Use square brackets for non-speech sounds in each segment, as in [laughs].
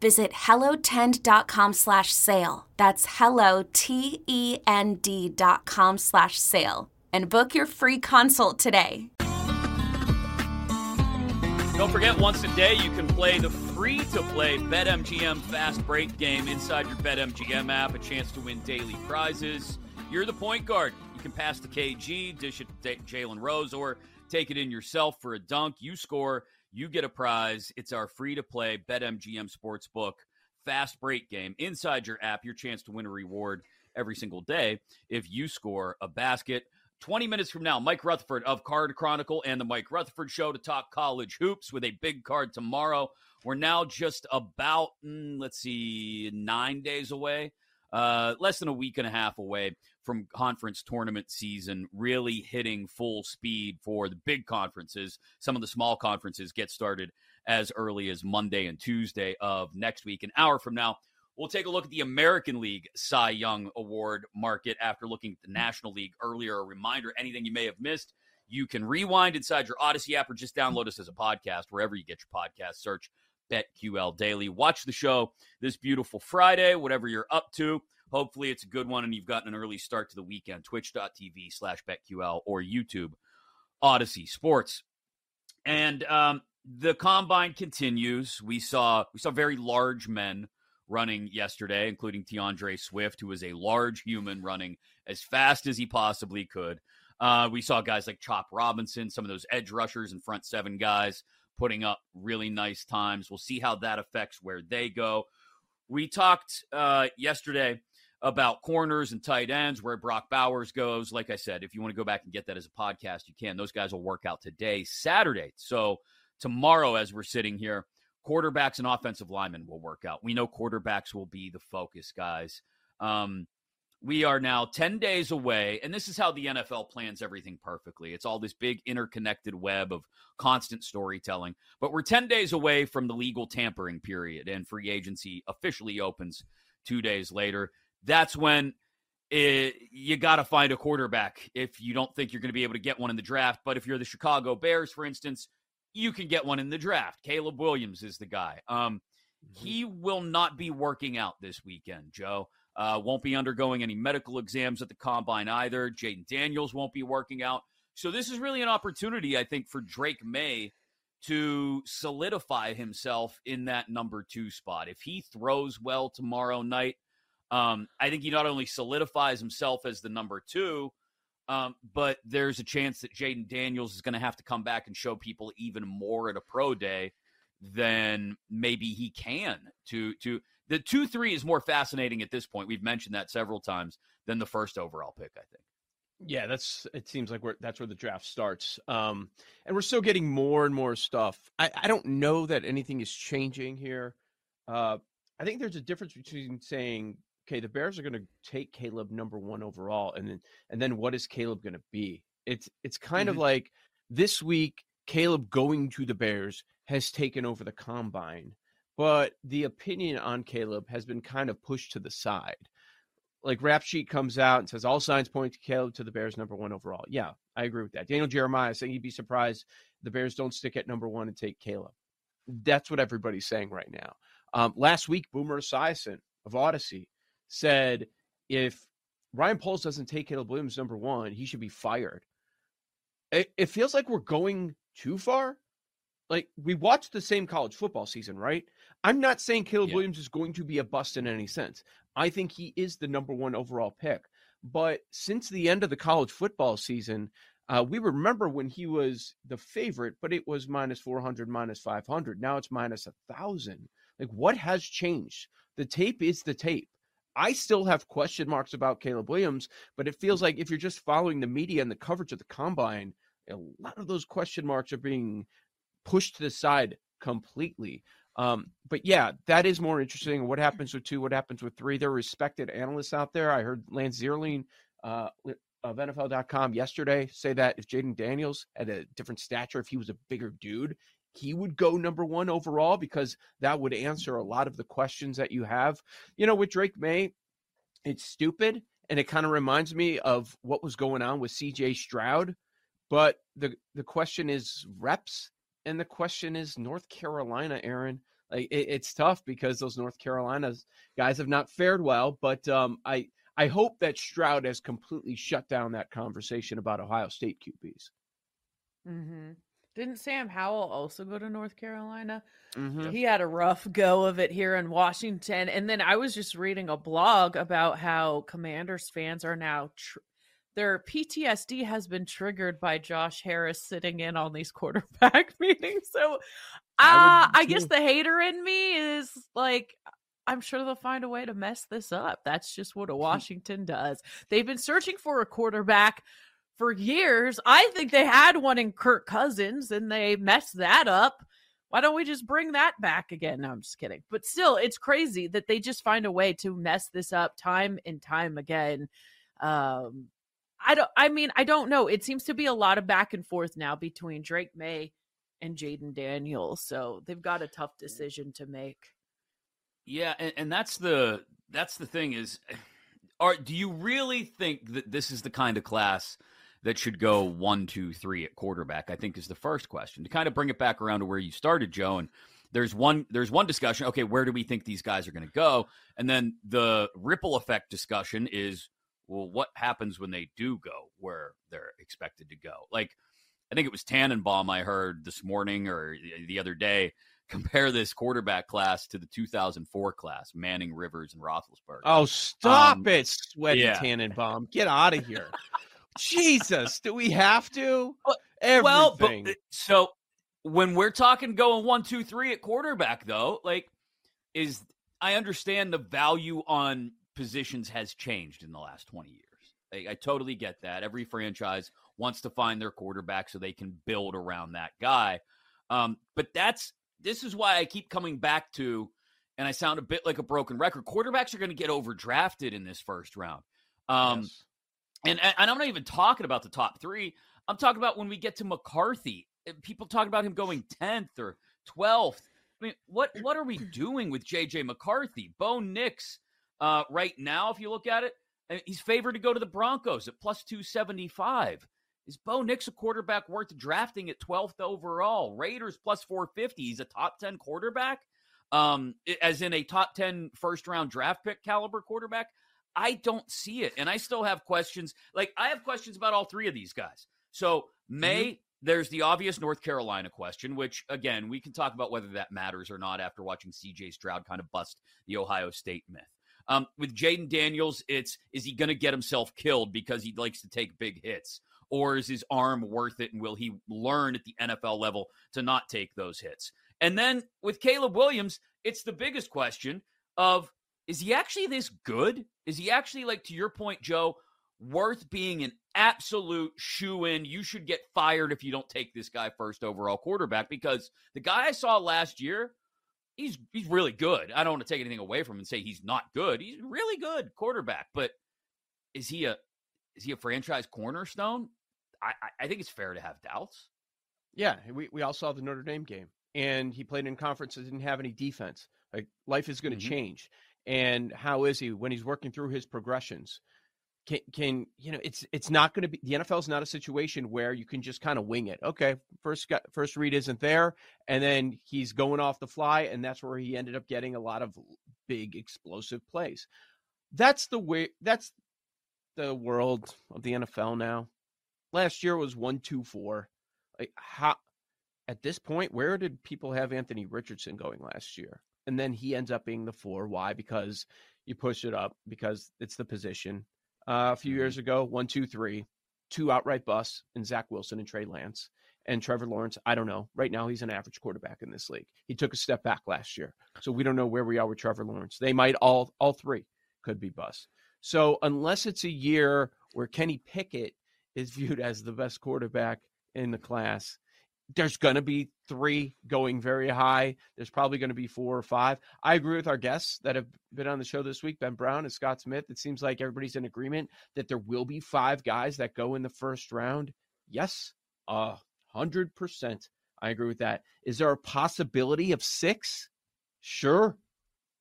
Visit hellotend.com slash sale. That's hello, T-E-N-D dot com slash sale. And book your free consult today. Don't forget, once a day, you can play the free to play BetMGM Fast Break game inside your BetMGM app. A chance to win daily prizes. You're the point guard. You can pass the KG, dish it to Jalen Rose, or take it in yourself for a dunk. You score, you get a prize. It's our free to play BetMGM Sportsbook Fast Break game inside your app. Your chance to win a reward every single day if you score a basket. 20 minutes from now, Mike Rutherford of Card Chronicle and the Mike Rutherford Show to talk college hoops with a big card tomorrow. We're now just about, mm, let's see, nine days away, uh, less than a week and a half away from conference tournament season really hitting full speed for the big conferences. Some of the small conferences get started as early as Monday and Tuesday of next week. An hour from now, We'll take a look at the American League Cy Young Award market after looking at the National League earlier. A reminder anything you may have missed, you can rewind inside your Audacy app or just download us as a podcast wherever you get your podcast. Search BetQL Daily. Watch the show this beautiful Friday, whatever you're up to. Hopefully, it's a good one and you've gotten an early start to the weekend. Twitch.tv slash BetQL or YouTube Audacy Sports. And um, the combine continues. We saw we saw very large men running yesterday, including T'Vondre Swift, who was a large human running as fast as he possibly could. Uh, we saw guys like Chop Robinson, some of those edge rushers and front seven guys putting up really nice times. We'll see how that affects where they go. We talked uh, yesterday about corners and tight ends, where Brock Bowers goes. Like I said, if you want to go back and get that as a podcast, you can. Those guys will work out today, Saturday. So tomorrow, as we're sitting here, quarterbacks and offensive linemen will work out. We know quarterbacks will be the focus, guys. Um, we are now 10 days away, and this is how the NFL plans everything perfectly. It's all this big interconnected web of constant storytelling. But we're 10 days away from the legal tampering period, and free agency officially opens two days later. That's when it, you got to find a quarterback if you don't think you're going to be able to get one in the draft. But if you're the Chicago Bears, for instance, you can get one in the draft. Caleb Williams is the guy. Um, mm-hmm. he will not be working out this weekend, Joe. Uh, won't be undergoing any medical exams at the combine either. Jayden Daniels won't be working out. So this is really an opportunity, I think, for Drake Maye to solidify himself in that number two spot. If he throws well tomorrow night, um, I think he not only solidifies himself as the number two, um, but there's a chance that Jayden Daniels is going to have to come back and show people even more at a pro day than maybe he can. To to the two three is more fascinating at this point. We've mentioned that several times than the first overall pick. I think. Yeah, that's. It seems like we're that's where the draft starts, um, and we're still getting more and more stuff. I, I don't know that anything is changing here. Uh, I think there's a difference between saying okay, the Bears are going to take Caleb number one overall, and then and then what is Caleb going to be? It's it's kind mm-hmm. of like this week Caleb going to the Bears has taken over the combine, but the opinion on Caleb has been kind of pushed to the side. like rap sheet comes out and says all signs point to Caleb to the Bears number one overall. Yeah, I agree with that. Daniel Jeremiah saying he'd be surprised the Bears don't stick at number one and take Caleb. That's what everybody's saying right now. Um, last week, Boomer Esiason of Audacy said if Ryan Poles doesn't take Caleb Williams number one, he should be fired. It, it feels like we're going too far. Like we watched the same college football season, right? I'm not saying Caleb yeah. Williams is going to be a bust in any sense. I think he is the number one overall pick. But since the end of the college football season, uh, we remember when he was the favorite, but it was minus 400, minus 500. Now it's minus a 1,000. Like, what has changed? The tape is the tape. I still have question marks about Caleb Williams, but it feels like if you're just following the media and the coverage of the combine, a lot of those question marks are being pushed to the side completely. Um, but yeah, that is more interesting. What happens with two? What happens with three? There are respected analysts out there. I heard Lance Zierlein uh, of NFL.com yesterday say that if Jayden Daniels had a different stature, if he was a bigger dude, he would go number one overall because that would answer a lot of the questions that you have. You know, with Drake Maye, it's stupid and it kind of reminds me of what was going on with CJ Stroud. But the the question is reps and the question is North Carolina, Erin. Like it, it's tough because those North Carolina's guys have not fared well. But um, I I hope that Stroud has completely shut down that conversation about Ohio State QBs. Mm-hmm. Didn't Sam Howell also go to North Carolina? Mm-hmm. He had a rough go of it here in Washington. And then I was just reading a blog about how Commanders fans are now tr- their PTSD has been triggered by Josh Harris sitting in on these [laughs] quarterback [laughs] meetings. So uh, I, I guess the hater in me is like, I'm sure they'll find a way to mess this up. That's just what a [laughs] Washington does. They've been searching for a quarterback for years. I think they had one in Kirk Cousins and they messed that up. Why don't we just bring that back again? No, I'm just kidding. But still, it's crazy that they just find a way to mess this up time and time again. Um, I don't. I mean, I don't know. It seems to be a lot of back and forth now between Drake Maye and Jayden Daniels. So they've got a tough decision to make. Yeah, and, and that's the that's the thing is, [sighs] are do you really think that this is the kind of class that should go one, two, three at quarterback? I think is the first question to kind of bring it back around to where you started, Joe. And there's one there's one discussion. Okay, where do we think these guys are going to go? And then the ripple effect discussion is well, what happens when they do go where they're expected to go? Like, I think it was Tannenbaum I heard this morning or the other day [laughs] compare this quarterback class to the 2004 class, Manning, Rivers, and Roethlisberger. Oh, stop um, it, sweaty yeah. Tannenbaum! Get out of here. [laughs] Jesus, do we have to? Everything. Well, but, so when we're talking going one, two, three at quarterback, though, like, is I understand the value on positions has changed in the last 20 years. I, I, totally get that. Every franchise wants to find their quarterback so they can build around that guy. Um, but that's this is why I keep coming back to, and I sound a bit like a broken record. Quarterbacks are going to get overdrafted in this first round. Um, yes. And, and I'm not even talking about the top three. I'm talking about when we get to McCarthy. Eh, people talk about him going 10th or 12th. I mean, what what are we doing with JJ McCarthy? Bo Nix uh, right now, if you look at it, he's favored to go to the Broncos at plus 275. Is Bo Nix a quarterback worth drafting at 12th overall? Raiders plus 450. He's a top 10 quarterback, um, as in a top 10 first round draft pick caliber quarterback. I don't see it. And I still have questions. Like, I have questions about all three of these guys. So, Maye, mm-hmm. there's the obvious North Carolina question, which, again, we can talk about whether that matters or not after watching CJ Stroud kind of bust the Ohio State myth. Um, with Jayden Daniels, it's is he going to get himself killed because he likes to take big hits? Or is his arm worth it? And will he learn at the NFL level to not take those hits? And then with Caleb Williams, it's the biggest question of is he actually this good? Is he actually, like to your point, Joe, worth being an absolute shoe in? You should get fired if you don't take this guy first overall quarterback because the guy I saw last year he's he's really good. I don't want to take anything away from him and say he's not good. He's really good quarterback, but is he a is he a franchise cornerstone? I, I think it's fair to have doubts. Yeah, we, we all saw the Notre Dame game, and he played in conference that didn't have any defense. Like life is going to mm-hmm. change, and how is he when he's working through his progressions? Can, can you know it's it's not going to be the NFL is not a situation where you can just kind of wing it. Okay, first got, first read isn't there, and then he's going off the fly, and that's where he ended up getting a lot of big explosive plays. That's the way. That's the world of the NFL now. Last year was one two four. Like how at this point, where did people have Anthony Richardson going last year? And then he ends up being the four. Why? Because you push it up because it's the position. Uh, a few mm-hmm. years ago, one, two, three, two outright busts, and Zach Wilson and Trey Lance. And Trevor Lawrence, I don't know. Right now, he's an average quarterback in this league. He took a step back last year, so we don't know where we are with Trevor Lawrence. They might all all three could be busts. So unless it's a year where Kenny Pickett is [laughs] viewed as the best quarterback in the class, there's going to be three going very high. There's probably going to be four or five. I agree with our guests that have been on the show this week, Ben Brown and Scott Smith. It seems like everybody's in agreement that there will be five guys that go in the first round. Yes, a hundred percent. I agree with that. Is there a possibility of six? Sure.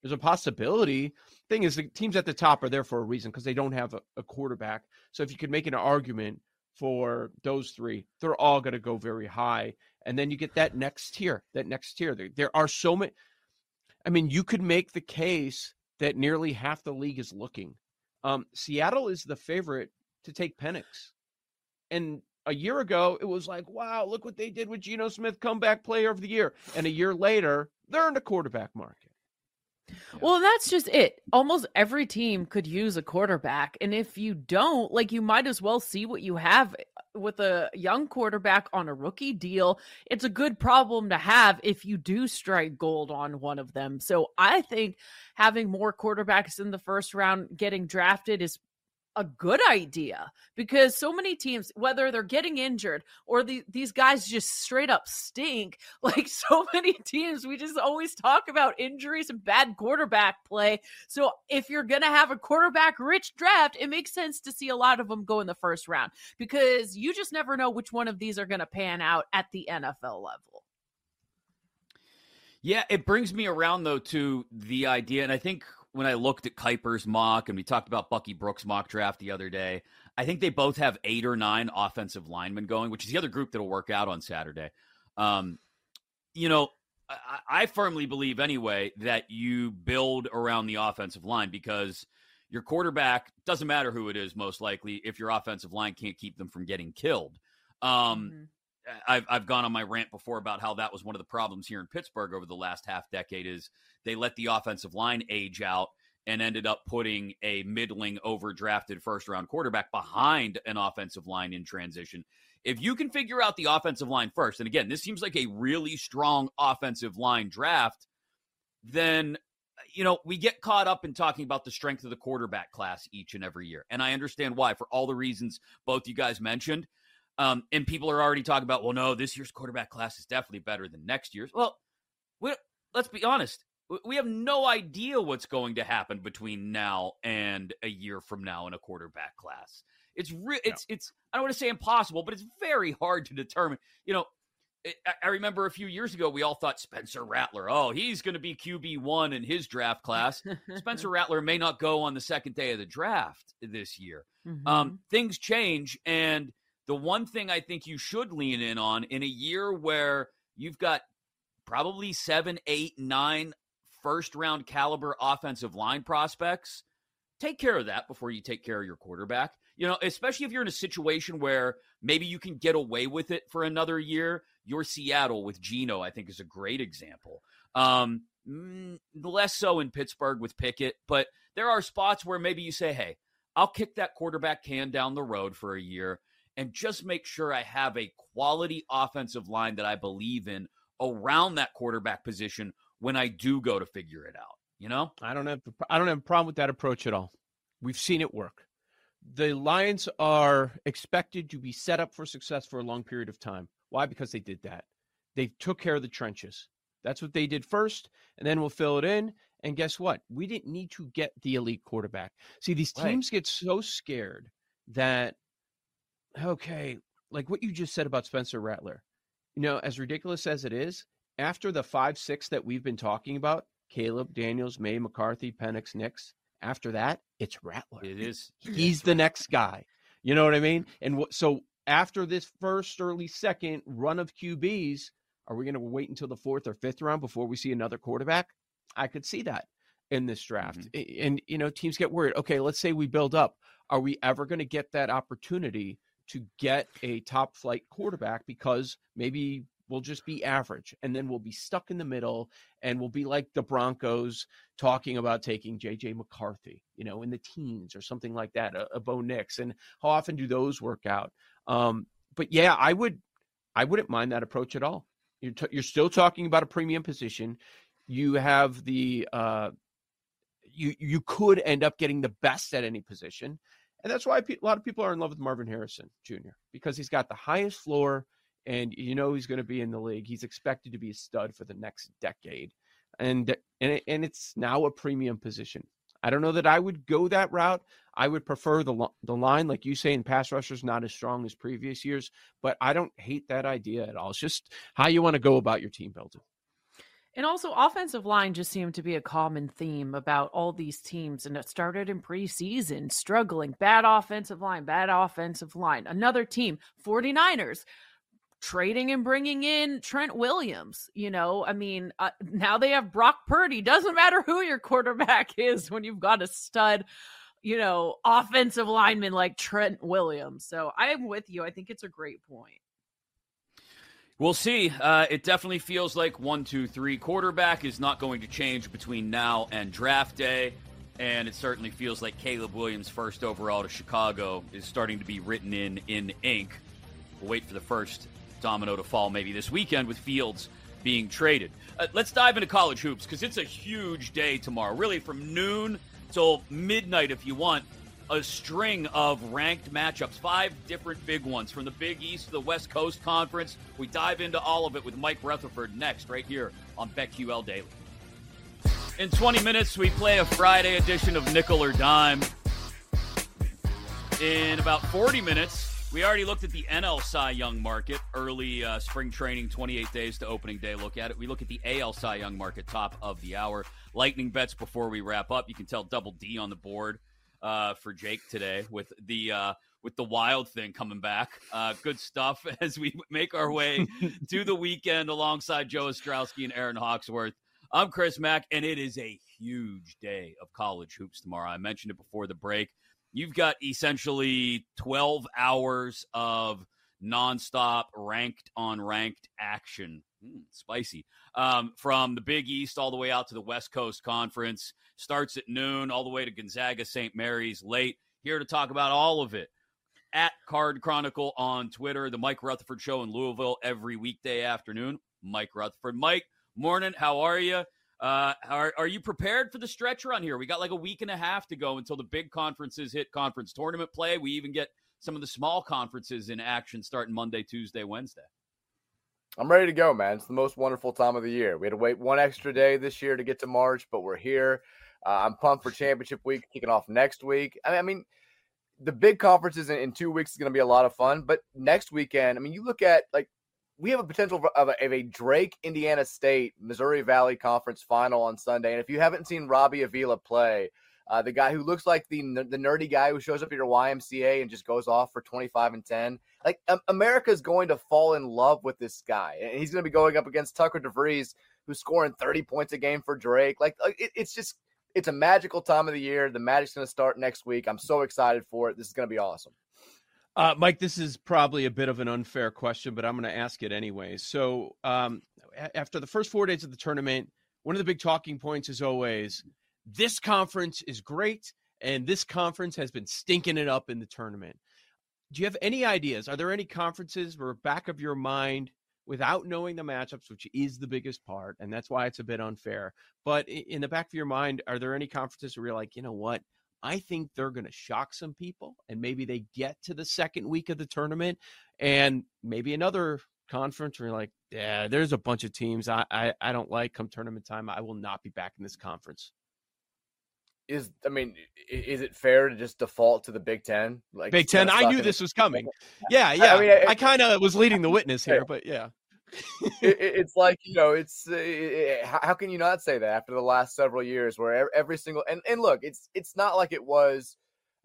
There's a possibility. Thing is, the teams at the top are there for a reason because they don't have a, a quarterback. So if you could make an argument for those three, they're all going to go very high. And then you get that next tier, that next tier. There, there are so many. I mean, you could make the case that nearly half the league is looking. Um, Seattle is the favorite to take Penix. And a year ago, it was like, wow, look what they did with Geno Smith, comeback player of the year. And a year later, they're in the quarterback market. Well, that's just it. Almost every team could use a quarterback. And if you don't, like, you might as well see what you have uh, with a young quarterback on a rookie deal. It's a good problem to have if you do strike gold on one of them. So I think having more quarterbacks in the first round getting drafted is a good idea because so many teams, whether they're getting injured or the, these guys just straight up stink, [laughs] like so many teams, we just always talk about injuries and bad quarterback play. So if you're going to have a quarterback rich draft, it makes sense to see a lot of them go in the first round because you just never know which one of these are going to pan out at the NFL level. Yeah, it brings me around though to the idea, and I think when I looked at Kiper's mock and we talked about Bucky Brooks' mock draft the other day, I think they both have eight or nine offensive linemen going, which is the other group that'll work out on Saturday. Um, you know, I, I firmly believe anyway that you build around the offensive line because your quarterback doesn't matter who it is, most likely, if your offensive line can't keep them from getting killed. Um, mm-hmm. Uh, I've I've gone on my rant before about how that was one of the problems here in Pittsburgh over the last half decade is they let the offensive line age out and ended up putting a middling overdrafted first round quarterback behind an offensive line in transition. If you can figure out the offensive line first, and again, this seems like a really strong offensive line draft, then uh, you know, we get caught up in talking about the strength of the quarterback class each and every year. And I understand why for all the reasons both you guys mentioned. Um, and people are already talking about, well, no, this year's quarterback class is definitely better than next year's. Well, we, let's be honest. We have no idea what's going to happen between now and a year from now in a quarterback class. It's real. It's it's. I don't want to say impossible, but it's very hard to determine. You know, it, I remember a few years ago we all thought Spencer Rattler. Oh, he's going to be QB one in his draft class. Spencer [laughs] Rattler may not go on the second day of the draft this year. Mm-hmm. Um, things change, and the one thing I think you should lean in on in a year where you've got probably seven, eight, nine first round caliber offensive line prospects, take care of that before you take care of your quarterback. You know, especially if you're in a situation where maybe you can get away with it for another year. Your Seattle with Geno, I think, is a great example. Um, mm, less so in Pittsburgh with Pickett, but there are spots where maybe you say, hey, I'll kick that quarterback can down the road for a year and just make sure I have a quality offensive line that I believe in around that quarterback position when I do go to figure it out. You know, I don't have I don't have a problem with that approach at all. We've seen it work. The Lions are expected to be set up for success for a long period of time. Why? Because they did that. They took care of the trenches. That's what they did first, and then we'll fill it in. And guess what? We didn't need to get the elite quarterback. See, these teams right. get so scared that okay, like what you just said about Spencer Rattler, you know, as ridiculous as it is, after the five, six that we've been talking about, Caleb, Daniels, Maye, McCarthy, Penix, Nix. After that, it's Rattler. It is. He's the next guy. You know what I mean? And w- so after this first, early second run of QBs, are we going to wait until the fourth or fifth round before we see another quarterback? I could see that in this draft. Mm-hmm. And, you know, teams get worried. Okay, let's say we build up. Are we ever going to get that opportunity to get a top flight quarterback because maybe we'll just be average and then we'll be stuck in the middle and we'll be like the Broncos talking about taking JJ McCarthy, you know, in the teens or something like that, a, a Bo Nix. And how often do those work out? Um, but yeah, I would, I wouldn't mind that approach at all. You're, t- you're still talking about a premium position. You have the, uh, you you could end up getting the best at any position, and that's why a lot of people are in love with Marvin Harrison Jr. because he's got the highest floor, and you know he's going to be in the league. He's expected to be a stud for the next decade, and and and it's now a premium position. I don't know that I would go that route. I would prefer the the line, like you say, in pass rushers, not as strong as previous years. But I don't hate that idea at all. It's just how you want to go about your team building. And also, offensive line just seemed to be a common theme about all these teams. And it started in preseason, struggling. Bad offensive line, bad offensive line. Another team, 49ers, trading and bringing in Trent Williams. You know, I mean, uh, now they have Brock Purdy. Doesn't matter who your quarterback [laughs] is when you've got a stud, you know, offensive lineman like Trent Williams. So I am with you. I think it's a great point. We'll see. Uh, it definitely feels like one, two, three quarterback is not going to change between now and draft day. And it certainly feels like Caleb Williams' first overall to Chicago is starting to be written in in ink. We'll wait for the first domino to fall maybe this weekend with Fields being traded. Uh, let's dive into college hoops because it's a huge day tomorrow. Really, from noon till midnight, if you want, a string of ranked matchups, five different big ones from the Big East to the West Coast Conference. We dive into all of it with Mike Rutherford next, right here on BetQL Daily. In 20 minutes, we play a Friday edition of Nickel or Dime. In about 40 minutes, we already looked at the NL Cy Young market, early uh, spring training, 28 days to opening day. Look at it. We look at the AL Cy Young market, top of the hour. Lightning bets before we wrap up. You can tell Double D on the board uh, for Jake today with the uh, with the wild thing coming back. Uh, good stuff [laughs] as we make our way [laughs] to the weekend alongside Joe Ostrowski and Erin Hawksworth. I'm Chris Mack, and it is a huge day of college hoops tomorrow. I mentioned it before the break you've got essentially 12 hours of nonstop ranked on ranked action. Mm, spicy. Um, from the Big East all the way out to the West Coast Conference. Starts at noon all the way to Gonzaga St. Mary's late. Here to talk about all of it at Card Chronicle on Twitter, the Mike Rutherford Show in Louisville every weekday afternoon. Mike Rutherford. Mike, morning. How are you? Uh, are, are you prepared for the stretch run here? We got like a week and a half to go until the big conferences hit conference tournament play. We even get some of the small conferences in action starting Monday, Tuesday, Wednesday. I'm ready to go, man. It's the most wonderful time of the year. We had to wait one extra day this year to get to March, but we're here. Uh, I'm pumped for championship week kicking off next week. I mean, the big conferences in, in two weeks is going to be a lot of fun, but next weekend, I mean, you look at like we have a potential of a, of a, Drake Indiana State Missouri Valley Conference final on Sunday. And if you haven't seen Robbie Avila play, uh, the guy who looks like the the nerdy guy who shows up at your YMCA and just goes off for 25 and 10, like um, America is going to fall in love with this guy, and he's going to be going up against Tucker DeVries, who's scoring 30 points a game for Drake. Like it, it's just it's a magical time of the year. The Magic's going to start next week. I'm so excited for it. This is going to be awesome. Uh, Mike, this is probably a bit of an unfair question, but I'm going to ask it anyway. So, um, after the first four days of the tournament, one of the big talking points is always this conference is great, and this conference has been stinking it up in the tournament. Do you have any ideas? Are there any conferences where back of your mind, without knowing the matchups, which is the biggest part, and that's why it's a bit unfair, but in the back of your mind, are there any conferences where you're like, you know what? I think they're going to shock some people and maybe they get to the second week of the tournament and maybe another conference where you're like, yeah, there's a bunch of teams I, I, I don't like come tournament time. I will not be back in this conference. Is I mean, is it fair to just default to the Big Ten? Like Big Ten, I knew this was coming. [laughs] Yeah, yeah. I, mean, I, I kind of was leading the witness here, but yeah. it, it's like you know, it's it, how can you not say that after the last several years where every single and and look, it's it's not like it was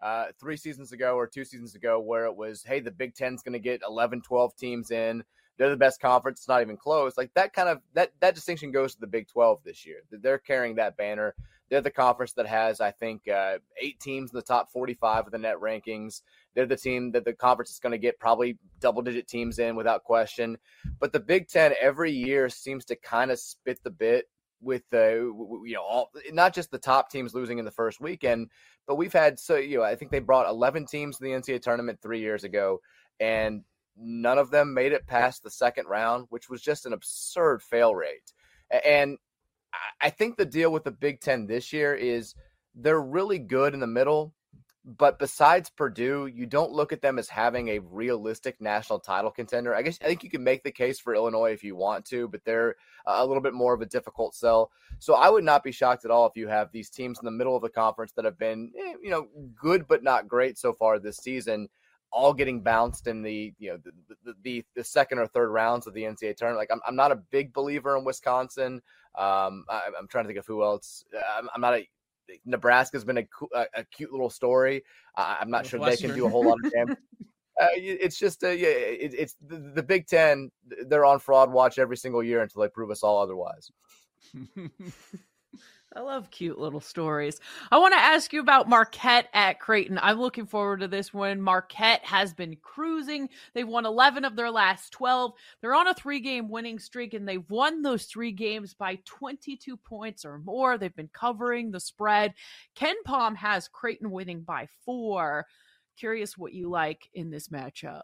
uh, three seasons ago or two seasons ago where it was, hey, the Big Ten's going to get 11, 12 teams in. They're the best conference. It's not even close. Like that kind of that that distinction goes to the Big 12 this year. They're carrying that banner. They're the conference that has, I think, uh, eight teams in the top 45 of the net rankings. They're the team that the conference is going to get probably double digit teams in without question. But the Big Ten every year seems to kind of spit the bit with the you know all not just the top teams losing in the first weekend, but we've had so you know I think they brought 11 teams to the NCAA tournament three years ago, and none of them made it past the second round, which was just an absurd fail rate. And I think the deal with the Big Ten this year is they're really good in the middle, but besides Purdue, you don't look at them as having a realistic national title contender. I guess I think you can make the case for Illinois if you want to, but they're a little bit more of a difficult sell. So I would not be shocked at all if you have these teams in the middle of the conference that have been, eh, you know, good but not great so far this season, all getting bounced in the, you know, the the, the second or third rounds of the NCAA tournament. Like I'm, I'm not a big believer in Wisconsin. Um, I, am trying to think of who else. I'm, I'm not a Nebraska's been a, a, a cute little story. Uh, I'm not sure they can do a whole lot of damage. [laughs] Uh, it's just uh, yeah, it, it's the, the, Big Ten. They're on fraud watch every single year until they prove us all otherwise. [laughs] I love cute little stories. I want to ask you about Marquette at Creighton. I'm looking forward to this one. Marquette has been cruising. They've won 11 of their last 12. They're on a three game winning streak, and they've won those three games by 22 points or more. They've been covering the spread. Ken Palm has Creighton winning by four. Curious what you like in this matchup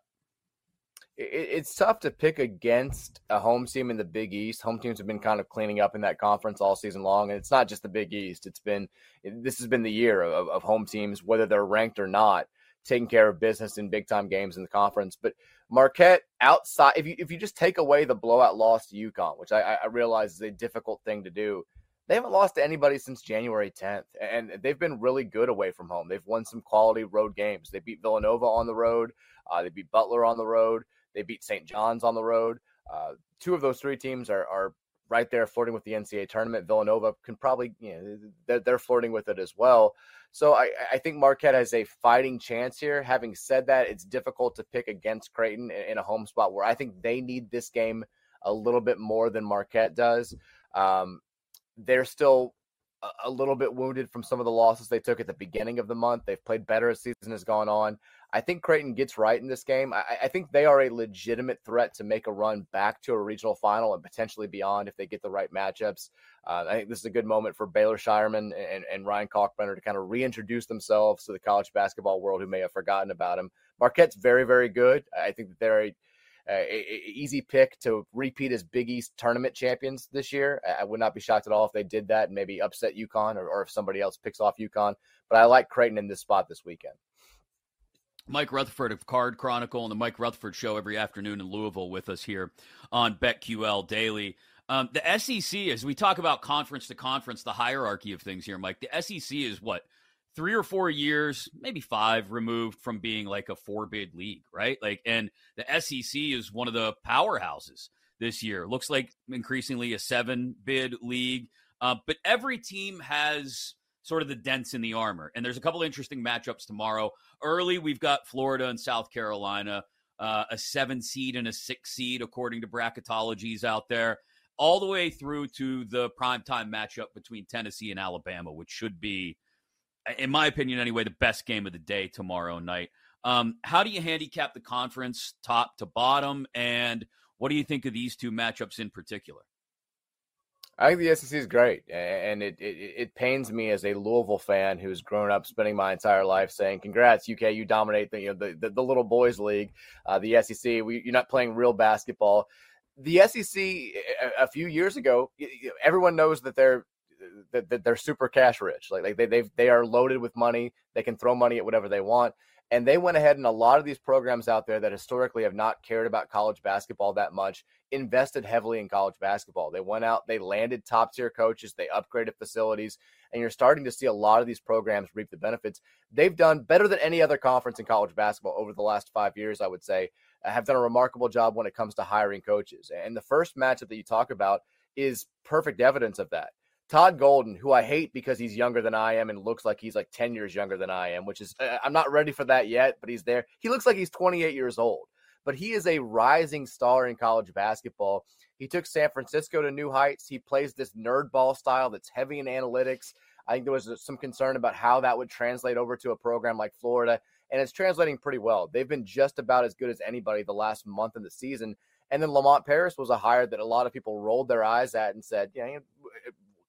it's tough to pick against a home team in the Big East. Home teams have been kind of cleaning up in that conference all season long, and it's not just the Big East. It's been this has been the year of, of home teams, whether they're ranked or not, taking care of business in big time games in the conference. But Marquette outside, if you if you just take away the blowout loss to UConn, which I, I realize is a difficult thing to do, they haven't lost to anybody since January 10th, and they've been really good away from home. They've won some quality road games. They beat Villanova on the road. Uh, they beat Butler on the road. They beat St. John's on the road. Uh, two of those three teams are, are right there flirting with the NCAA tournament. Villanova can probably, you know, they're, they're flirting with it as well. So I, I, think Marquette has a fighting chance here. Having said that, it's difficult to pick against Creighton in, in a home spot where I think they need this game a little bit more than Marquette does. Um, they're still a little bit wounded from some of the losses they took at the beginning of the month. They've played better as season has gone on. I think Creighton gets right in this game. I, I, think they are a legitimate threat to make a run back to a regional final and potentially beyond if they get the right matchups. Uh, I think this is a good moment for Baylor Scheierman and, and Ryan Kalkbrenner to kind of reintroduce themselves to the college basketball world who may have forgotten about them. Marquette's very, very good. I think that they're a, a, a easy pick to repeat as Big East tournament champions this year. I would not be shocked at all if they did that and maybe upset UConn or, or if somebody else picks off UConn. But I like Creighton in this spot this weekend. Mike Rutherford of Card Chronicle and the Mike Rutherford Show every afternoon in Louisville with us here on BetQL Daily. Um, the SEC, as we talk about conference to conference, the hierarchy of things here, Mike, the SEC is what three or four years, maybe five removed from being like a four bid league, right? Like, and the SEC is one of the powerhouses this year. Looks like increasingly a seven bid league, uh, but every team has sort of the dents in the armor. And there's a couple interesting matchups tomorrow. Early, we've got Florida and South Carolina, uh, a seven seed and a six seed, according to bracketologies out there, all the way through to the primetime matchup between Tennessee and Alabama, which should be, in my opinion anyway, the best game of the day tomorrow night. Um, how do you handicap the conference top to bottom? And what do you think of these two matchups in particular? I think the SEC is great, and it, it, it pains me as a Louisville fan who's grown up spending my entire life saying, "Congrats, UK! You dominate the you know the the, the little boys league, uh, the SEC. We, you're not playing real basketball." The SEC a, a few years ago, everyone knows that they're that, that they're super cash rich. Like like they they they are loaded with money. They can throw money at whatever they want. And they went ahead and a lot of these programs out there that historically have not cared about college basketball that much invested heavily in college basketball. They went out, they landed top tier coaches, they upgraded facilities, and you're starting to see a lot of these programs reap the benefits. They've done better than any other conference in college basketball over the last five years, I would say. Uh, have done a remarkable job when it comes to hiring coaches. And the first matchup that you talk about is perfect evidence of that. Todd Golden, who I hate because he's younger than I am and looks like he's like 10 years younger than I am, which is, I'm not ready for that yet, but he's there. He looks like he's 28 years old, but he is a rising star in college basketball. He took San Francisco to new heights. He plays this nerd ball style that's heavy in analytics. I think there was uh, some concern about how that would translate over to a program like Florida, and it's translating pretty well. They've been just about as good as anybody the last month of the season. And then Lamont Paris was a hire that a lot of people rolled their eyes at and said, yeah,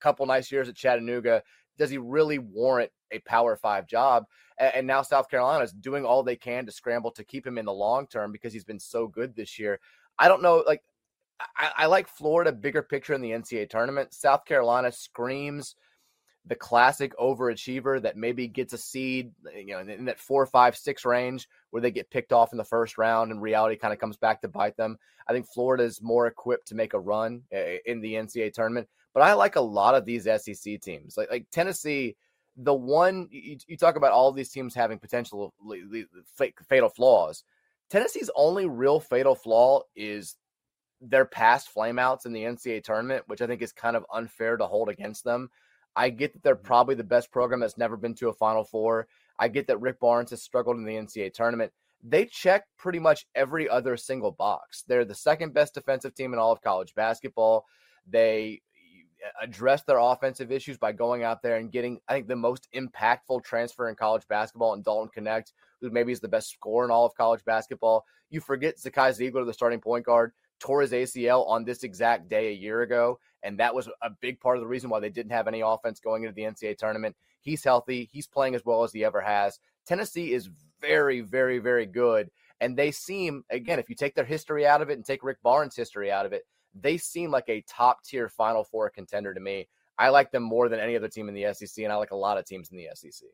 couple nice years at Chattanooga. Does he really warrant a Power Five job? And now South Carolina is doing all they can to scramble to keep him in the long term because he's been so good this year. I don't know, like I, I like Florida bigger picture in the NCAA tournament. South Carolina screams the classic overachiever that maybe gets a seed, you know, in, that four, five, six range where they get picked off in the first round and reality kind of comes back to bite them. I think Florida is more equipped to make a run eh, in the NCAA tournament. But I like a lot of these SEC teams, like like Tennessee. The one you, you talk about all these teams having potential fatal flaws. Tennessee's only real fatal flaw is their past flameouts in the NCAA tournament, which I think is kind of unfair to hold against them. I get that they're mm-hmm. probably the best program that's never been to a Final Four. I get that Rick Barnes has struggled in the NCAA tournament. They check pretty much every other single box. They're the second best defensive team in all of college basketball. They address their offensive issues by going out there and getting, I think, the most impactful transfer in college basketball in Dalton Knecht, who maybe is the best scorer in all of college basketball. You forget Zakai Zeigler, the starting point guard tore his ACL on this exact day a year ago. And that was a big part of the reason why they didn't have any offense going into the NCAA tournament. He's healthy. He's playing as well as he ever has. Tennessee is very, very, very good. And they seem, again, if you take their history out of it and take Rick Barnes' history out of it, they seem like a top tier Final Four contender to me. I like them more than any other team in the SEC, and I like a lot of teams in the SEC.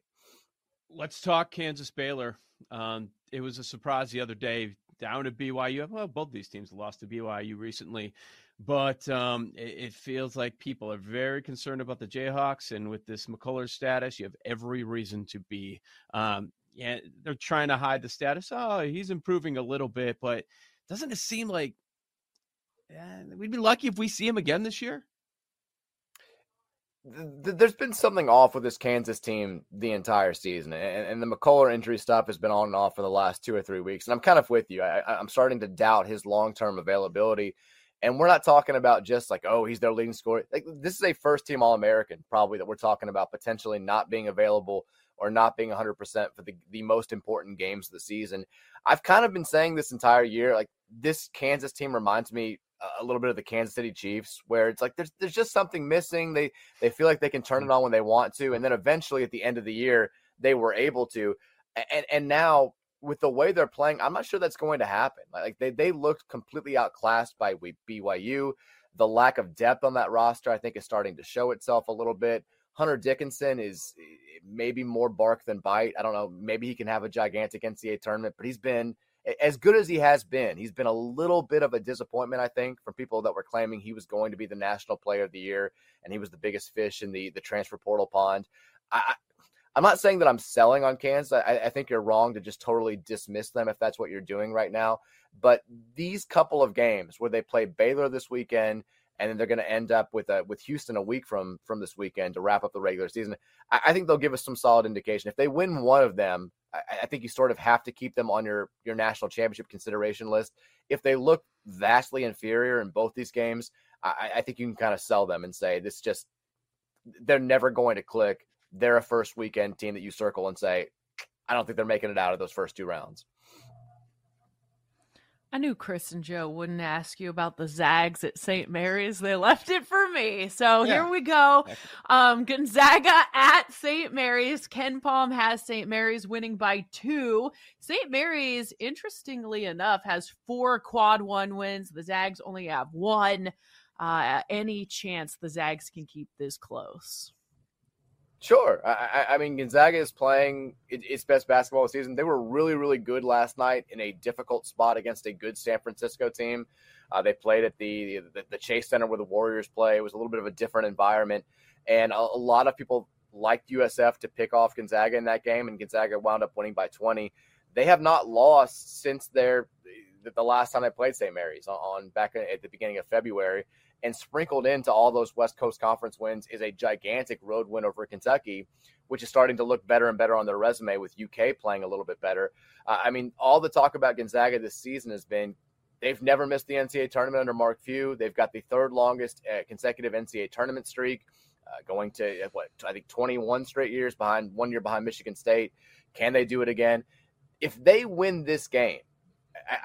Let's talk Kansas Baylor. Um, it was a surprise the other day down to BYU. Well, both these teams lost to BYU recently, but um, it, it, feels like people are very concerned about the Jayhawks, and with this McCullar status, you have every reason to be. Um, yeah, they're trying to hide the status. Oh, he's improving a little bit, but doesn't it seem like yeah, we'd be lucky if we see him again this year? there's been something off with this Kansas team the entire season, and, and, the McCullar injury stuff has been on and off for the last two or three weeks. And I'm kind of with you. I, am starting to doubt his long term availability. And we're not talking about just like, oh, he's their leading scorer. Like this is a first team All American, probably that we're talking about potentially not being available or not being 100% for the, the most important games of the season. I've kind of been saying this entire year, like this Kansas team reminds me a little bit of the Kansas City Chiefs, where it's like there's there's just something missing. They they feel like they can turn it on when they want to, and then eventually at the end of the year they were able to. And and now with the way they're playing, I'm not sure that's going to happen. Like they they looked completely outclassed by BYU. The lack of depth on that roster, I think, is starting to show itself a little bit. Hunter Dickinson is eh, maybe more bark than bite. I don't know. Maybe he can have a gigantic NCAA tournament, but he's been as good as he has been, he's been a little bit of a disappointment, I think, from people that were claiming he was going to be the national player of the year and he was the biggest fish in the the transfer portal pond. I, I'm not saying that I'm selling on Kansas. I, I think you're wrong to just totally dismiss them if that's what you're doing right now. But these couple of games where they play Baylor this weekend and then they're going to end up with a, with Houston a week from from this weekend to wrap up the regular season. I, I think they'll give us some solid indication. If they win one of them, I, I, think you sort of have to keep them on your your national championship consideration list. If they look vastly inferior in both these games, I, I think you can kind of sell them and say this just they're never going to click. They're a first weekend team that you circle and say, I don't think they're making it out of those first two rounds. I knew Chris and Joe wouldn't ask you about the Zags at St. Mary's. They [laughs] left it for me. So yeah. here we go. Um, Gonzaga at St. Mary's. KenPom has St. Mary's winning by two. St. Mary's, interestingly enough, has four quad one wins. The Zags only have one. Uh, any chance the Zags can keep this close? Sure. I, I, mean, Gonzaga is playing its best basketball season. They were really, really good last night in a difficult spot against a good San Francisco team. Uh, they played at the, the, the Chase Center where the Warriors play. It was a little bit of a different environment, and a, a lot of people liked USF to pick off Gonzaga in that game, and Gonzaga wound up winning by 20. They have not lost since their the, the last time they played St. Mary's on, on back at the beginning of February. And sprinkled into all those West Coast Conference wins is a gigantic road win over Kentucky, which is starting to look better and better on their resume with UK playing a little bit better. Uh, I mean, all the talk about Gonzaga this season has been they've never missed the NCAA tournament under Mark Few. They've got the third longest uh, consecutive NCAA tournament streak, uh, going to uh, what I think 21 straight years behind, one year behind Michigan State. Can they do it again? If they win this game,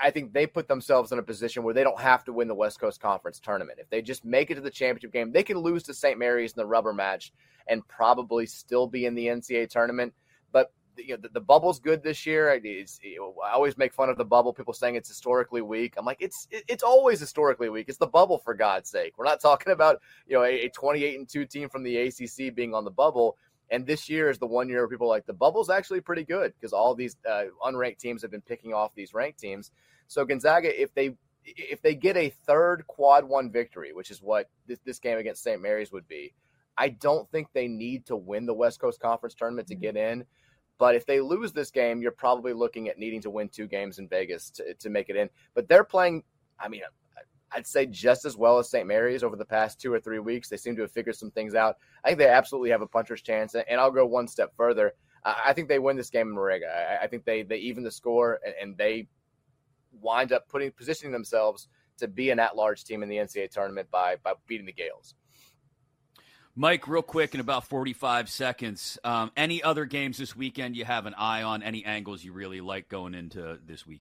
I think they put themselves in a position where they don't have to win the West Coast Conference tournament. If they just make it to the championship game, they can lose to St. Mary's in the rubber match and probably still be in the NCAA tournament. But you know, the, the bubble's good this year. It's, I always make fun of the bubble. People saying it's historically weak. I'm like, it's it's always historically weak. It's the bubble for God's sake. We're not talking about you know a, a 28 and two team from the ACC being on the bubble. And this year is the one year where people like the bubble's actually pretty good because all these uh, unranked teams have been picking off these ranked teams. So Gonzaga, if they if they get a third quad one victory, which is what this, this game against St. Mary's would be, I don't think they need to win the West Coast Conference tournament to get in. But if they lose this game, you're probably looking at needing to win two games in Vegas to, to make it in. But they're playing, I mean, I'd say just as well as St. Mary's over the past two or three weeks. They seem to have figured some things out. I think they absolutely have a puncher's chance. And I'll go one step further. I think they win this game in Moraga. I think they they even the score and they wind up putting positioning themselves to be an at-large team in the NCAA tournament by by beating the Gaels. Mike, real quick in about 45 seconds. Um, any other games this weekend you have an eye on? Any angles you really like going into this week?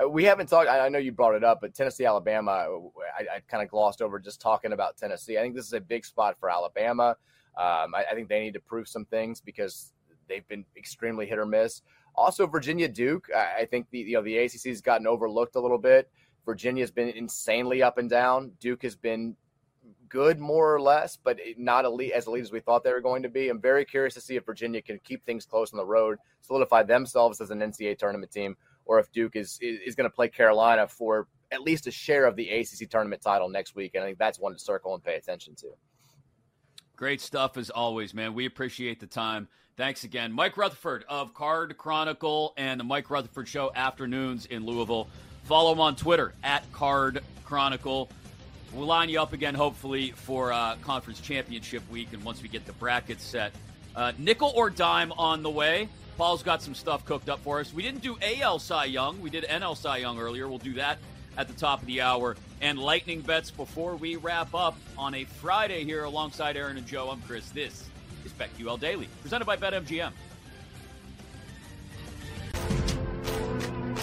Uh, we haven't talked. I know you brought it up, but Tennessee, Alabama, I, I kind of glossed over just talking about Tennessee. I think this is a big spot for Alabama. Um, I, I, think they need to prove some things because they've been extremely hit or miss. Also, Virginia Duke. I, I think the you know the ACC has gotten overlooked a little bit. Virginia's been insanely up and down. Duke has been good more or less, but not elite as elite as we thought they were going to be. I'm very curious to see if Virginia can keep things close on the road, solidify themselves as an NCAA tournament team, or if Duke is is going to play Carolina for at least a share of the ACC tournament title next week. And I think that's one to circle and pay attention to. Great stuff as always, man. We appreciate the time. Thanks again. Mike Rutherford of Card Chronicle and the Mike Rutherford Show afternoons in Louisville. Follow him on Twitter at Card Chronicle. We'll line you up again, hopefully, for uh, conference championship week and once we get the brackets set. Uh, nickel or dime on the way. Paul's got some stuff cooked up for us. We didn't do AL Cy Young. We did NL Cy Young earlier. We'll do that at the top of the hour. And lightning bets before we wrap up on a Friday here alongside Erin and Joe. I'm Chris. This is BetQL Daily, presented by BetMGM.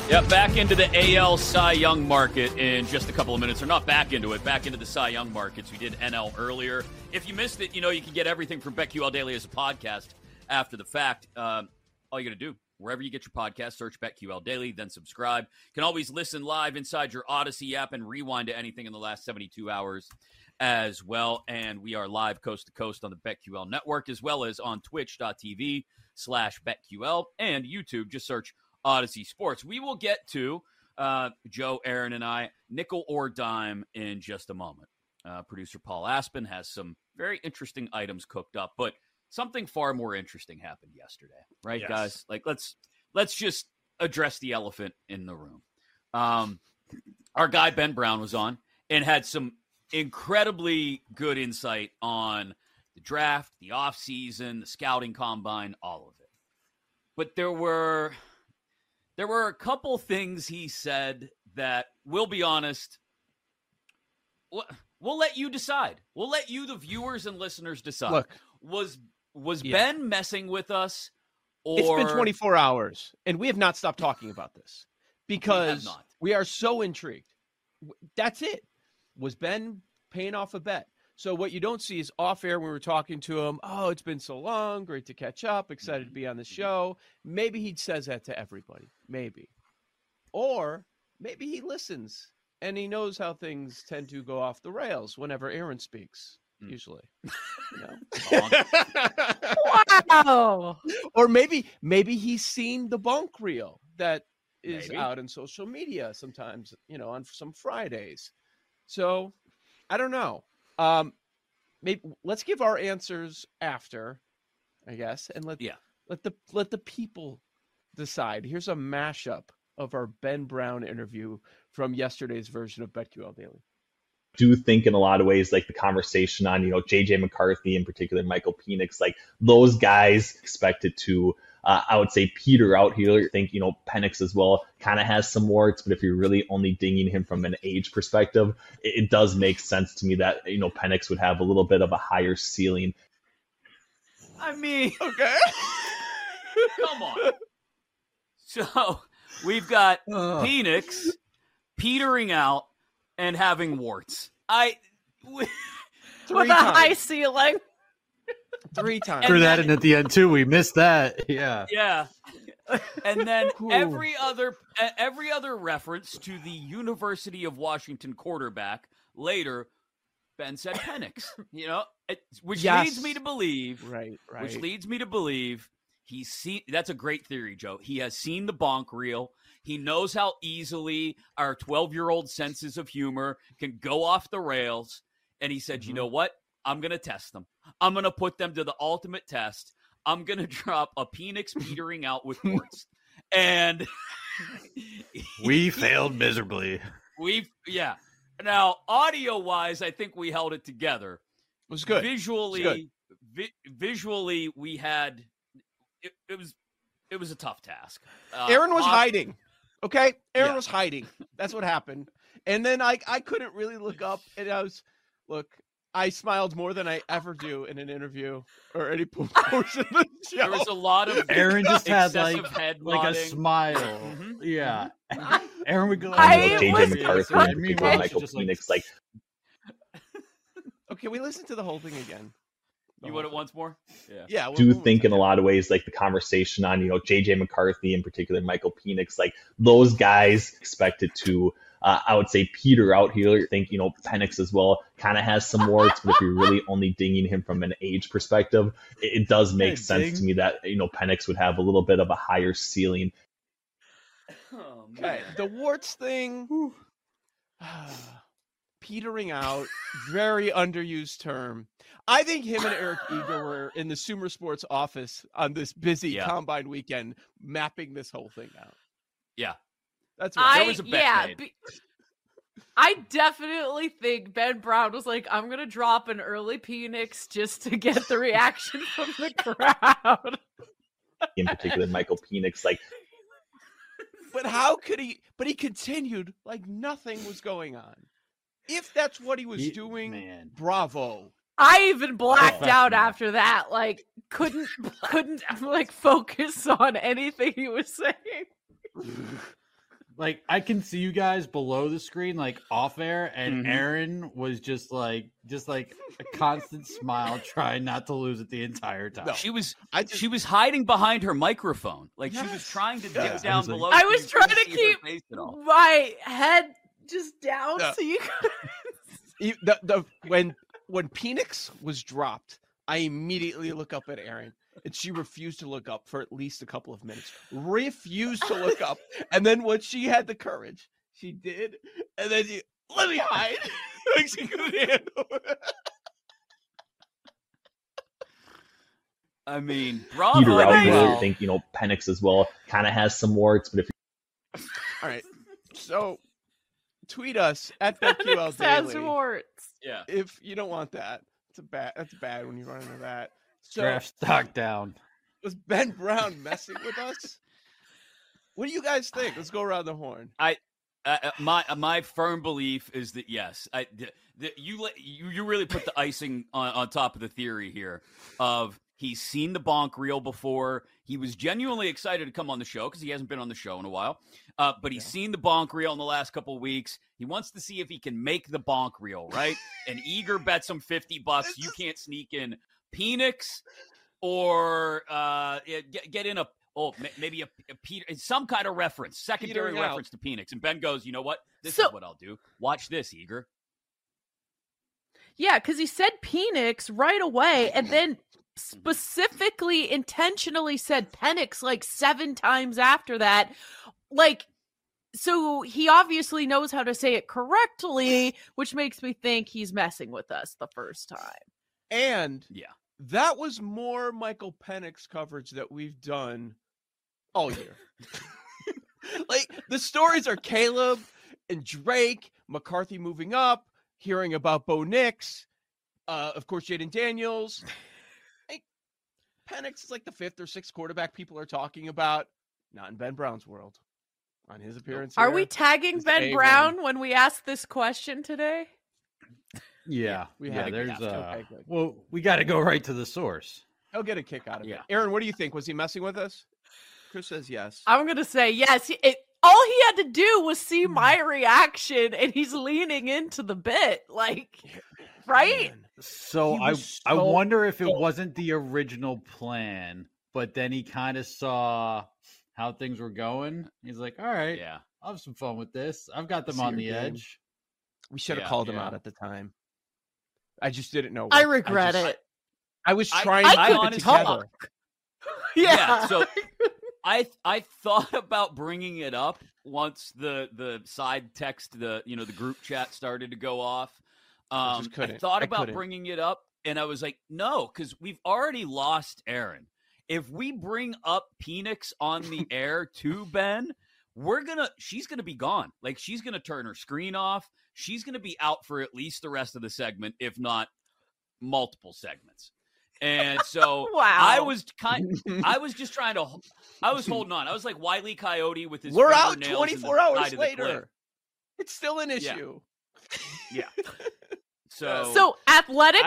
Yep, back into the AL Cy Young market in just a couple of minutes. Or not back into it, back into the Cy Young markets. We did NL earlier. If you missed it, you know, you can get everything from BetQL Daily as a podcast after the fact. Um, all you got to do, wherever you get your podcast, search BetQL Daily, then subscribe. You can always listen live inside your Audacy app and rewind to anything in the last 72 hours as well. And we are live coast to coast on the BetQL network, as well as on twitch.tv slash BetQL and YouTube. Just search Audacy Sports. We will get to uh, Joe, Erin, and I, nickel or dime in just a moment. Uh, producer Paul Aspen has some very interesting items cooked up, but something far more interesting happened yesterday, right, yes. guys? Like let's let's just address the elephant in the room. Um, our guy Ben Brown was on and had some incredibly good insight on the draft, the offseason, the scouting combine, all of it. But there were There were a couple things he said that, we'll be honest, we'll, we'll let you decide. We'll let you, the viewers and listeners, decide. Look, was was Yeah. Ben messing with us? Or it's been 24 hours, and we have not stopped talking about this because not. we are so intrigued. That's it. Was Ben paying off a bet? So what you don't see is off air when we were talking to him. Oh, it's been so long. Great to catch up. Excited to mm-hmm, be on the mm-hmm. show. Maybe he says that to everybody. Maybe, or maybe he listens and he knows how things tend to go off the rails whenever Erin speaks. Hmm. Usually, [laughs] you know. Wow. or maybe maybe he's seen the bunk reel that is Maybe. out in social media sometimes you know on some fridays so i don't know um maybe let's give our answers after i guess and let Yeah. let the let the people decide here's a mashup of our ben brown interview from yesterday's version of betql daily do think in a lot of ways like the conversation on you know JJ McCarthy in particular Michael Penix like those guys expected to uh, I would say Peter out here. I think you know Penix as well kind of has some warts but if you're really only dinging him from an age perspective it, it does make sense to me that you know Penix would have a little bit of a higher ceiling. I mean, [laughs] okay. come on. So we've got Phoenix petering out and having warts. I [laughs] With three a high ceiling. three [laughs] times And Threw that then- in at the end too. We missed that. [laughs] Yeah. yeah. And then Ooh. every other every other reference to the University of Washington quarterback later Ben said Penix, you know, it, which leads me to believe right right which leads me to believe he's seen that's a great theory joe he has seen the bonk reel he knows how easily our 12 year old senses of humor can go off the rails. And he said you know what? I'm gonna test them. I'm gonna put them to the ultimate test. I'm gonna [laughs] drop a Phoenix petering out with warts and [laughs] We failed miserably. we yeah. Now audio wise i think we held it together. It was good. Visually good. vi- visually we had it, it was it was a tough task. Uh, Erin was Bob- hiding. Okay, Erin Yeah. was hiding. [laughs] That's what happened. And then I I couldn't really look up, [laughs] and I was look. I smiled more than I ever do in an interview or any [laughs] po- portion of the show. there was a lot of Erin just had like head like a nodding. smile. Mhm. Yeah. Erin would go. I you was- JJ McCarthy I- in particular meanwhile, Michael just like- like okay, we listened to the whole thing again. The you whole want it once more? Yeah. Yeah, do one- one think in a lot of ways like the conversation on you know JJ McCarthy in particular Michael Penix like those guys expected to uh, I would say Peter out here. I think you know Penix as well kind of has some warts but if you're really only dinging him from an age perspective it, it does make Hey, sense ding. to me that you know Penix would have a little bit of a higher ceiling. Oh, Okay, the warts thing. [sighs] [sighs] Petering out, very underused term. I think him and Eric Eager [laughs] were in the Sumer Sports office on this busy Yeah. combine weekend, mapping this whole thing out. yeah That's what I There was a bet yeah. made. be- I definitely think Ben Brown was like, I'm gonna drop an early Penix just to get the reaction from the crowd. in particular Michael Penix like But how could he? But he continued like nothing was going on. If that's what he was He- doing, man. bravo. I even blacked out Professional. after that. Like couldn't [laughs] couldn't like focus on anything he was saying. [laughs] Like I can see you guys below the screen, like off air, and Mhm. Erin was just like, just like a constant smile, [laughs] trying not to lose it the entire time. No. she was I just, she was hiding behind her microphone like she was trying to dip Yeah. down I was like- below I so was trying to keep face at all. my head just down Yeah. so you could the, the when when Penix was dropped, I immediately look up at Erin, and she refused to look up for at least a couple of minutes. Refused to look up, [laughs] and then when she had the courage, she did, and then she let me hide. [laughs] like she couldn't handle it. I mean, bravo. Peter out to here you. I think you know Penix as well kind of has some warts but if All right, so tweet us at [laughs] BetQL Sans Daily warts. Yeah. if you don't want that. It's a bad. That's bad when you run into that. So Draft stock down. was Ben Brown messing with us? What do you guys think? Let's go around the horn. I uh, uh, my uh, my firm belief is that yes, I, the, the, you let you you really put the icing on, on top of the theory here of he's seen the bonk reel before. He was genuinely excited to come on the show because he hasn't been on the show in a while. Uh, but he's seen the bonk reel in the last couple of weeks. He wants to see if he can make the bonk reel, right? [laughs] and Eager bets him 50 bucks. You can't sneak in Penix or uh, get, get in a oh ma- maybe a, a Peter some kind of reference, secondary Petering out. reference to Penix. And Ben goes, you know what? This So- is what I'll do. Watch this, Eager. Yeah, because he said Penix right away and then specifically intentionally said Penix like seven times after that. Like, so he obviously knows how to say it correctly, which makes me think he's messing with us the first time. And Yeah. that was more Michael Penix coverage that we've done all year. [laughs] like the stories are Caleb and Drake, McCarthy moving up, hearing about Bo Nix, uh, of course Jayden Daniels. Like, Penix is like the fifth or sixth quarterback people are talking about. Not in Ben Brown's world. On his appearance, Are here, we tagging Ben A1. Brown when we ask this question today? Yeah, we yeah. had to There's uh, to. Okay, good. well, we got to go right to the source. He'll get a kick out of it. Erin, what do you think? Was he messing with us? Chris says yes. I'm gonna say yes. It, all he had to do was see Hmm. my reaction, and he's leaning into the bit, like, right? Man. So I was I wonder if it wasn't the original plan, but then he kind of saw how things were going. He's like, "All right, Yeah. I'll have some fun with this. I've got them See on the game. edge." We should have Yeah, called him out at the time. I just didn't know. I what- regret just- it. I was trying I to I put it honestly- together. [laughs] Yeah, so [laughs] I I thought about bringing it up once the the side text the you know the group chat started to go off. I Um, just I thought about couldn't. bringing it up, and I was like, no, because we've already lost Erin. If we bring up Penix on the [laughs] air to Ben, we're gonna she's gonna be gone. Like she's gonna turn her screen off. She's gonna be out for at least the rest of the segment, if not multiple segments. And so [laughs] Wow. I was kind. I was just trying to. I was holding on. I was like Wiley Coyote with his. We're out 24 hours side of the clip. later. It's still an issue. Yeah. So, So athletic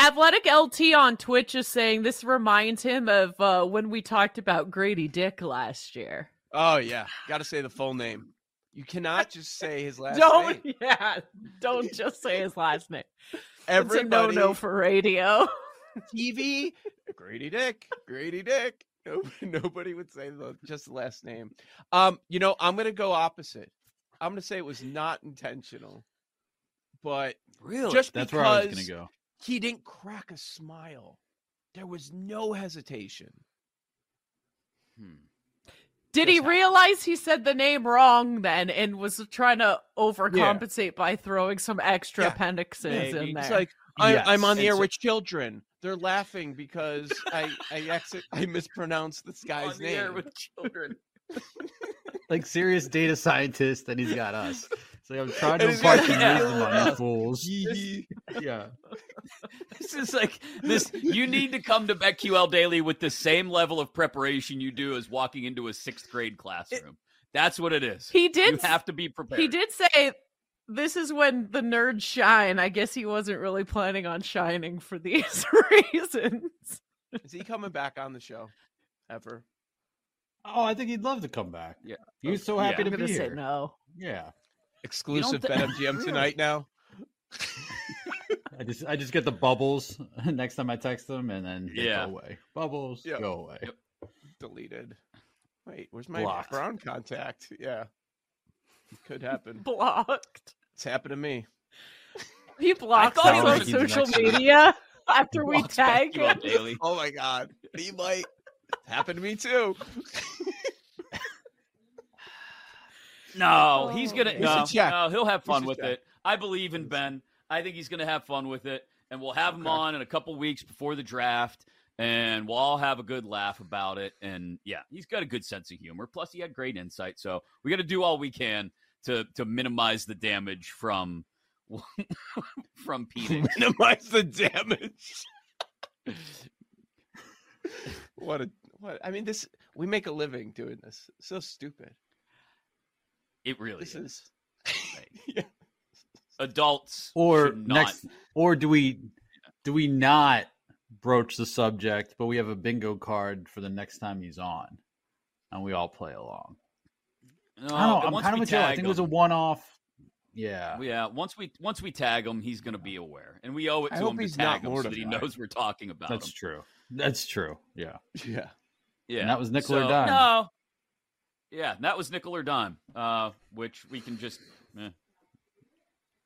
athletic LT on Twitch is saying this reminds him of uh, when we talked about Grady Dick last year. Oh yeah, got to say the full name. You cannot [laughs] just say his last don't name. [laughs] yeah, don't just say his last name. It's a no no for radio. [laughs] TV, Grady Dick, Grady Dick. Nobody, nobody would say the just the last name. Um, you know, I'm gonna go opposite. I'm gonna say it was not intentional, but Really? just That's where I was gonna go. he didn't crack a smile. There was no hesitation. Hmm. Did he happened. realize he said the name wrong then and was trying to overcompensate by throwing some extra Yeah. appendixes Maybe. in It's like I, I'm on the And air so- with children. They're laughing because I I exit I mispronounced this guy's On the air name. with children. [laughs] Like serious data scientist, and he's got us. So I'm trying to And he's impart got- some Yeah. wisdom on you fools. [laughs] Yeah. [laughs] This is like this. You need to come to BetQL Daily with the same level of preparation you do as walking into a sixth grade classroom. That's what it is. He did You have to be prepared. He did say this is when the nerds shine. I guess he wasn't really planning on shining for these [laughs] reasons. Is he coming back on the show ever? Oh, I think he'd love to come back. Yeah. He was so oh, Yeah. happy I'm to gonna be say here. no. Yeah. Exclusive thi- BetMGM [laughs] tonight now. I just I just get the bubbles [laughs] next time I text them, and then they Yeah. go away. Bubbles Yeah. go away. Yep. Deleted. Wait, where's my Blocked. Brown contact? Yeah, could happen. Blocked. It's happened to me. He [laughs] blocks thought us he on social media after we tag him. Daily. Oh my god, he might. happened to me too. No, he's gonna We no, no, he'll have fun with it. I believe in Ben. I think he's gonna have fun with it, and we'll have him on in a couple weeks before the draft, and we'll all have a good laugh about it. And yeah, he's got a good sense of humor. Plus, he had great insight. So we got to do all we can to to minimize the damage from [laughs] from Penix. [laughs] Minimize the damage. [laughs] what a what? I mean, this We make a living doing this. So stupid. It really This is. is. [laughs] yeah. Adults Or not. next, or do we do we not broach the subject, but we have a bingo card for the next time he's on, and we all play along. No, I don't know. I'm kind of with Joe. I tag think it was a one-off. Yeah. Yeah, once we once we tag him, he's going to be aware, and we owe it to hope him to tag him so that he mortified. knows we're talking about That's him. true. That's true. Yeah. Yeah. Yeah, And that was nickel or So, dime. No, yeah, that was nickel or dime, uh, which we can just eh,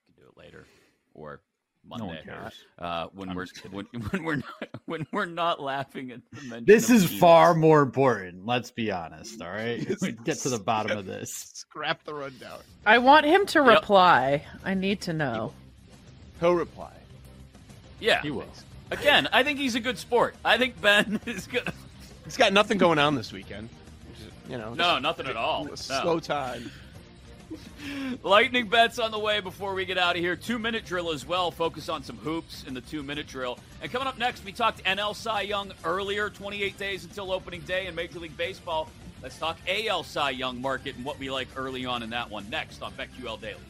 we can do it later or No Monday. one cares. Uh, when I'm we're when, [laughs] when we're not when we're not laughing at the mention. This of is penis. far more important. Let's be honest. All right. [laughs] We get to the bottom of this. Scrap the rundown. I want him to Yep. reply. I need to know. He'll reply. Yeah, He will. Again, I think he's a good sport. I think Ben [laughs] is good. He's got nothing going on this weekend. You know, No, nothing at all. No. slow time. [laughs] Lightning bets on the way before we get out of here. Two minute drill as well. Focus on some hoops in the two minute drill. And coming up next, we talked NL Cy Young earlier, 28 days until opening day in Major League Baseball. Let's talk AL Cy Young market and what we like early on in that one next on BetQL Daily.